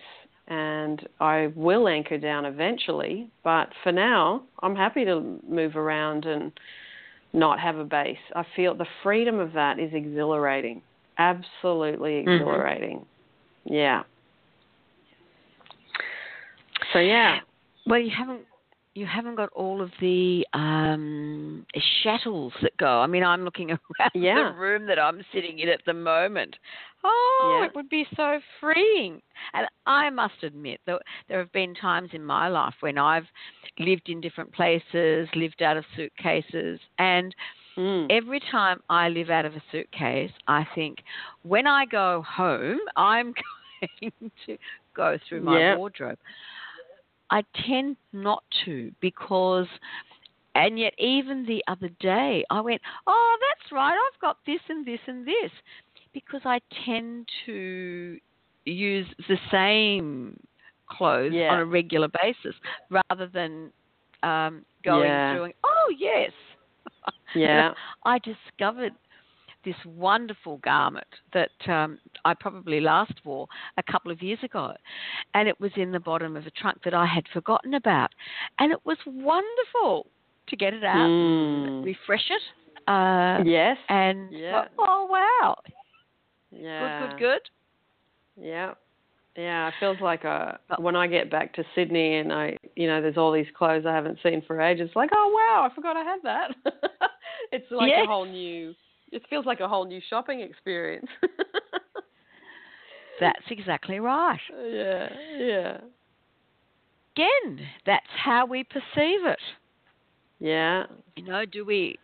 and I will anchor down eventually, but for now, I'm happy to move around and not have a base. I feel the freedom of that is exhilarating. Absolutely exhilarating. Mm-hmm. Yeah. So yeah. Well, you haven't you haven't got all of the um, shackles that go. I mean, I'm looking around yeah. the room that I'm sitting in at the moment. Oh, yeah. it would be so freeing. And I must admit that there have been times in my life when I've lived in different places, lived out of suitcases, and mm. every time I live out of a suitcase, I think when I go home, I'm going to go through my yep. wardrobe. I tend not to because, and yet even the other day I went, oh, that's right, I've got this and this and this, because I tend to use the same clothes yeah. on a regular basis rather than um, going yeah. through and, oh, yes. Yeah. I discovered this wonderful garment that um, I probably last wore a couple of years ago. And it was in the bottom of a trunk that I had forgotten about. And it was wonderful to get it out mm. and refresh it. Uh, yes. And, yeah. oh, wow. Yeah. Good, good, good. Yeah. Yeah, it feels like a when I get back to Sydney and I, you know, there's all these clothes I haven't seen for ages. It's like, oh wow, I forgot I had that. it's like yes. a whole new it feels like a whole new shopping experience. that's exactly right. Yeah, yeah. Again, that's how we perceive it. Yeah. You know, do we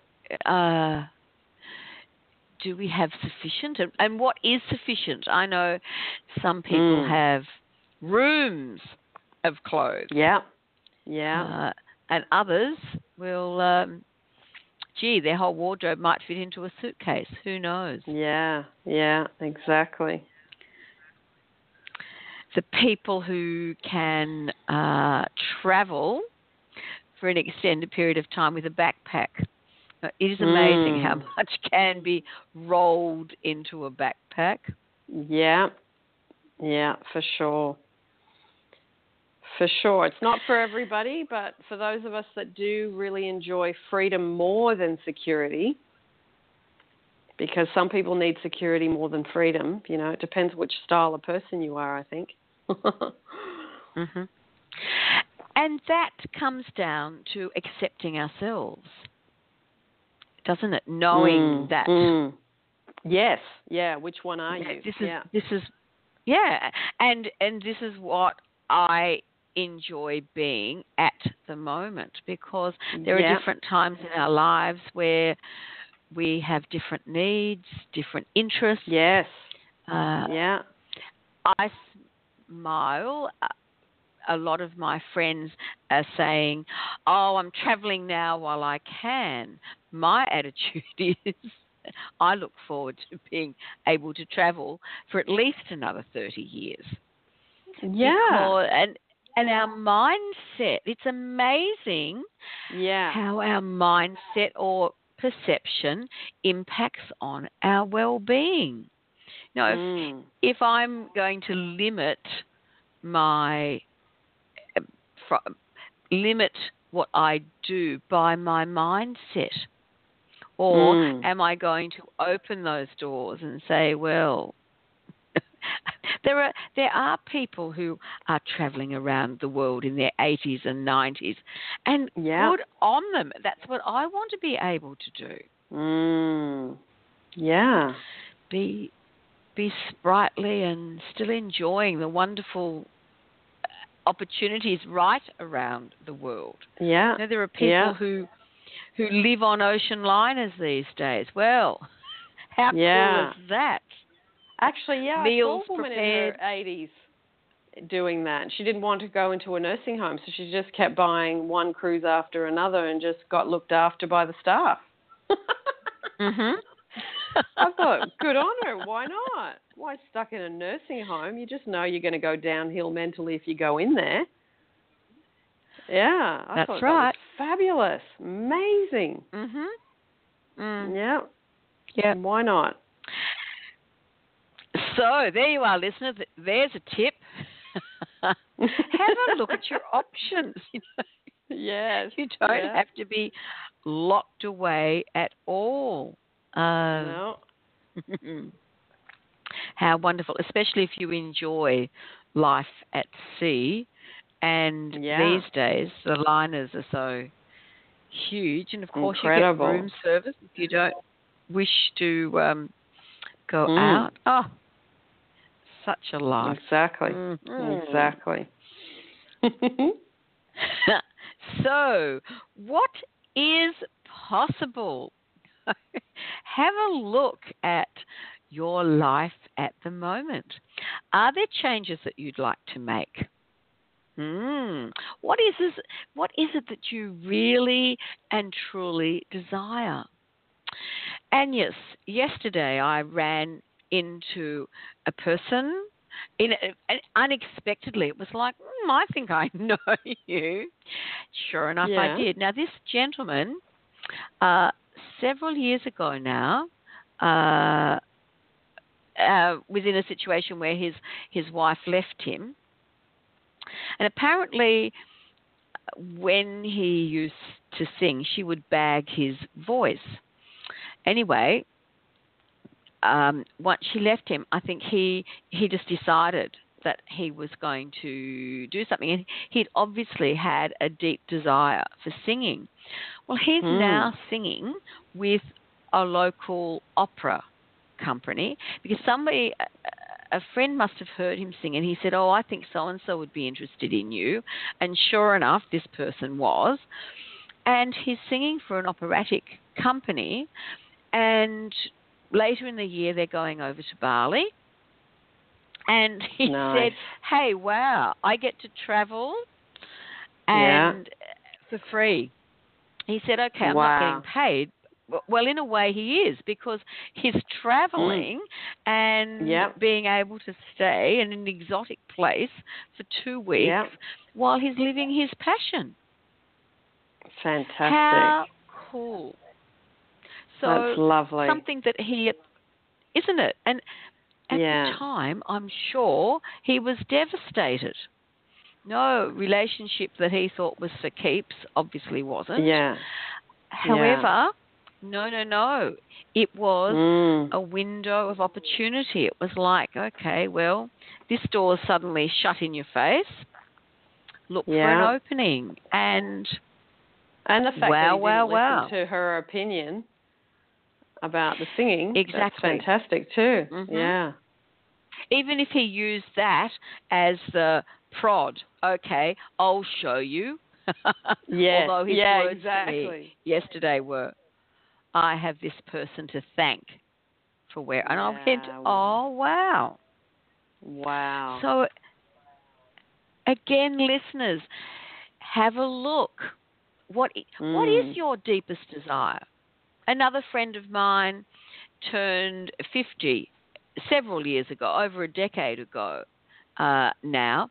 uh, do we have sufficient? And, and what is sufficient? I know some people mm. have rooms of clothes. Yeah. Yeah. Uh, and others will um, gee, their whole wardrobe might fit into a suitcase. Who knows? Yeah, yeah, exactly. The people who can uh, travel for an extended period of time with a backpack. Uh, it is amazing mm. how much can be rolled into a backpack. Yeah, yeah, for sure. For sure. It's not for everybody, but for those of us that do really enjoy freedom more than security, because some people need security more than freedom, you know, it depends which style of person you are, I think. mm-hmm. And that comes down to accepting ourselves, doesn't it? Knowing mm, that. Mm. Yes, yeah. Which one are you? This is this is yeah, and and this is what I enjoy being at the moment because there Yeah. are different times in our lives where we have different needs, different interests. Yes. Uh, Yeah. I smile. A lot of my friends are saying, "Oh, I'm traveling now while I can." My attitude is, I look forward to being able to travel for at least another 30 years. Yeah. Because, and and our mindset, it's amazing Yeah. how our mindset or perception impacts on our well-being. You know, if Mm. if I'm going to limit my fr- limit what I do by my mindset, or Mm. am I going to open those doors and say, well, there are there are people who are traveling around the world in their 80s and 90s, and Yeah. good on them. That's what I want to be able to do. Mm. Yeah. be be sprightly and still enjoying the wonderful opportunities right around the world. Yeah. You know, there are people Yeah. who who live on ocean liners these days. Well, how Yeah. cool is that? Actually, yeah, Meals I saw a woman prepared. in her 80s doing that. She didn't want to go into a nursing home, so she just kept buying one cruise after another and just got looked after by the staff. Mhm. I thought, good on her. Why not? Why stuck in a nursing home? You just know you're going to go downhill mentally if you go in there. Yeah, I That's thought right. That fabulous, amazing. Mhm. Mm. Yeah, Yeah. And Why not? So there you are, listener. There's a tip. Have a look at your options. You know, yes. you don't yeah. have to be locked away at all. Uh, No. How wonderful, especially if you enjoy life at sea. And Yeah. these days, the liners are so huge. And of course, Incredible. you get room service if you don't wish to um, go Mm. out. Oh, such a life. Exactly. Mhm. Exactly. so, what is possible? Have a look at your life at the moment. Are there changes that you'd like to make? Hmm. What is this, what is it that you really and truly desire? And yes, yesterday I ran into a person in unexpectedly. It was like, mm, I think I know you. Sure enough, Yeah. I did. Now this gentleman, uh, several years ago now, uh, uh, was in a situation where his his wife left him, and apparently, when he used to sing, she would bag his voice. Anyway, um, once she left him, I think he he just decided that he was going to do something, and he'd obviously had a deep desire for singing. Well, he's Hmm. now singing with a local opera company because somebody a friend must have heard him sing and he said oh i think so and so would be interested in you and sure enough this person was and he's singing for an operatic company and later in the year they're going over to bali and he Nice. said hey wow i get to travel Yeah. and for free he said okay i'm Wow. not getting paid well in a way he is because he's traveling and Mm. Yep. being able to stay in an exotic place for two weeks Yep. while he's living his passion Fantastic. how cool so That's lovely. something that he isn't it and at Yeah. the time i'm sure he was devastated no relationship that he thought was for keeps obviously wasn't Yeah. however no no no it was Mm. a window of opportunity it was like okay well this door's suddenly shut in your face look for an opening and And the fact Wow, that he didn't wow, listen wow. to her opinion about the singing. That's Exactly. fantastic too. Mhm. Yeah. even if he used that as the prod. Okay, I'll show you. yes. Although his yeah, words exactly. yesterday were, "I have this person to thank for where," and I went, Wow. "Oh wow!" Wow. So, again, listeners, have a look. What Mm. is your deepest desire? Another friend of mine turned 50 several years ago, over a decade ago uh, now,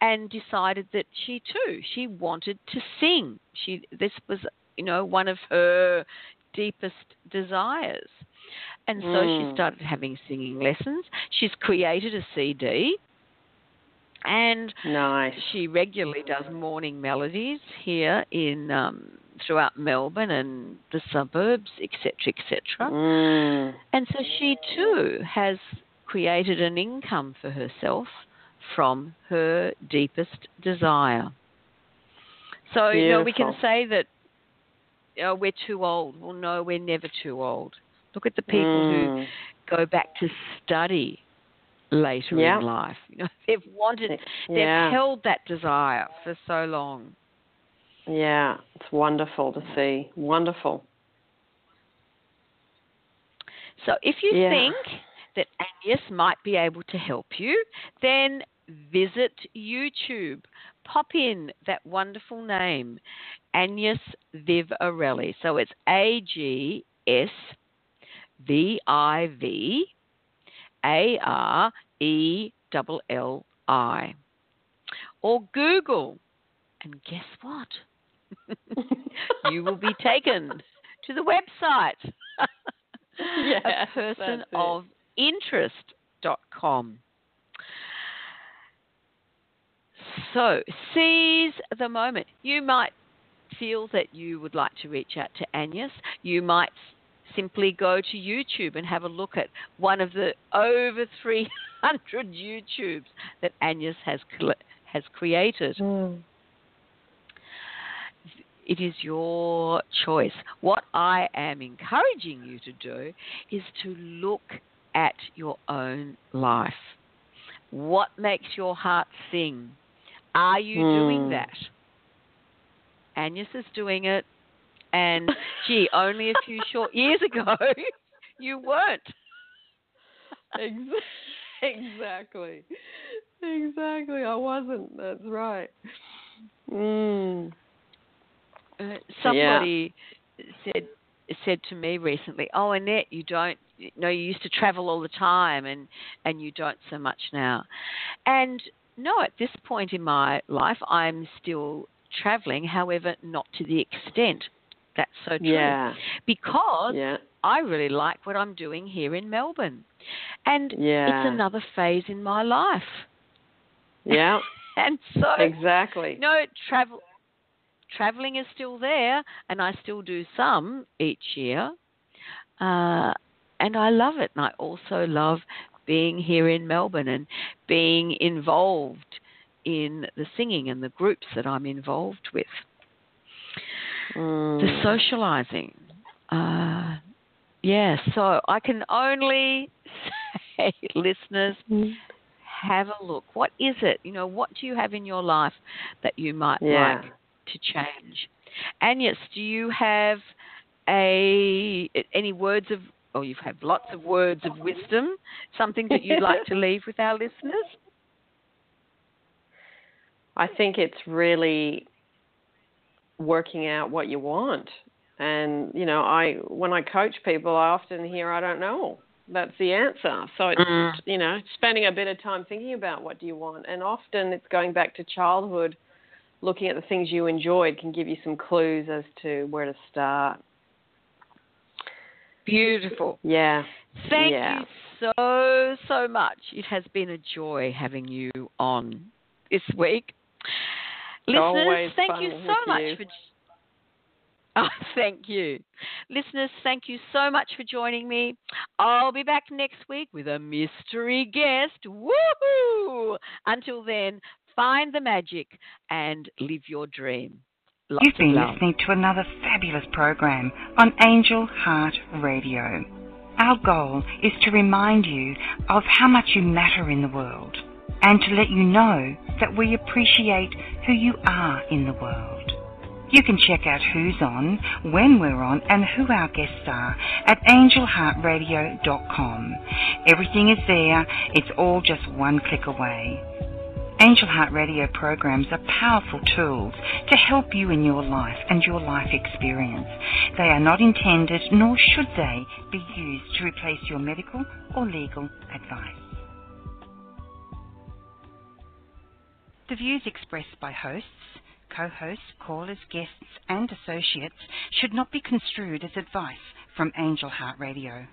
and decided that she too she wanted to sing. She this was you know one of her deepest desires. And so Mm. she started having singing lessons. She's created a CD and nice. she regularly does morning melodies here in um, throughout Melbourne and the suburbs, etc., etc. Mm. And so she too has created an income for herself from her deepest desire. So you know we can say that know, we're too old. Well, no, we're never too old. Look at the people who Mm. go back to study later Yeah. in life. You know, they've wanted, they've Yeah. held that desire for so long. Yeah. It's wonderful to see. Wonderful. So if you Yeah. think that Agnes might be able to help you, then visit YouTube. Pop in that wonderful name, Agnes Vivarelli. So it's A G S V I V A R E L L I. Or Google. And guess what? you will be taken to the website. Yes, a person of interest.com. So, seize the moment. You might feel that you would like to reach out to Agnes. You might simply go to YouTube and have a look at one of the over 300 YouTubes that Agnes has, has created. Mm. It is your choice. What I am encouraging you to do is to look at your own life. What makes your heart sing? Are you doing Hmm. that? Agnes is doing it, and gee, only a few short years ago, you weren't. Exactly. Exactly. I wasn't. That's right. Mm. Uh, somebody said said to me recently, "Oh, Annette, you don't. You know, you used to travel all the time, and and you don't so much now." And no, at this point in my life, I'm still traveling. However, not to the extent. That's so true. Yeah. Because Yeah. I really like what I'm doing here in Melbourne, and Yeah. it's another phase in my life. Yeah. And so Exactly. no, travel traveling is still there, and I still do some each year, uh, and I love it. And I also love being here in Melbourne and being involved in the singing and the groups that I'm involved with. Mm. The socializing, uh, yeah. So I can only say, listeners, have a look. What is it? You know, what do you have in your life that you might Yeah. like to change? Agnes, do you have a any words of or you have had lots of words of wisdom, something that you'd like to leave with our listeners? I think it's really working out what you want. And you know, I when I coach people, I often hear I don't know. That's the answer. So it's Mm. you know, spending a bit of time thinking about what do you want. And often it's going back to childhood, looking at the things you enjoyed can give you some clues as to where to start. Beautiful. Yeah. Thank Yeah. you so, so much. It has been a joy having you on this week. Listeners, Always thank you so much you. for. Oh, thank you. Listeners, thank you so much for joining me. I'll be back next week with a mystery guest. Woohoo! Until then, find the magic and live your dream. Lots You've been listening to another fabulous program on Angel Heart Radio. Our goal is to remind you of how much you matter in the world and to let you know that we appreciate who you are in the world. You can check out who's on, when we're on, and who our guests are at angelheartradio.com. Everything is there, it's all just one click away. Angel Heart Radio programs are powerful tools to help you in your life and your life experience. They are not intended, nor should they, be used to replace your medical or legal advice. The views expressed by hosts, co hosts, callers, guests, and associates should not be construed as advice from Angel Heart Radio.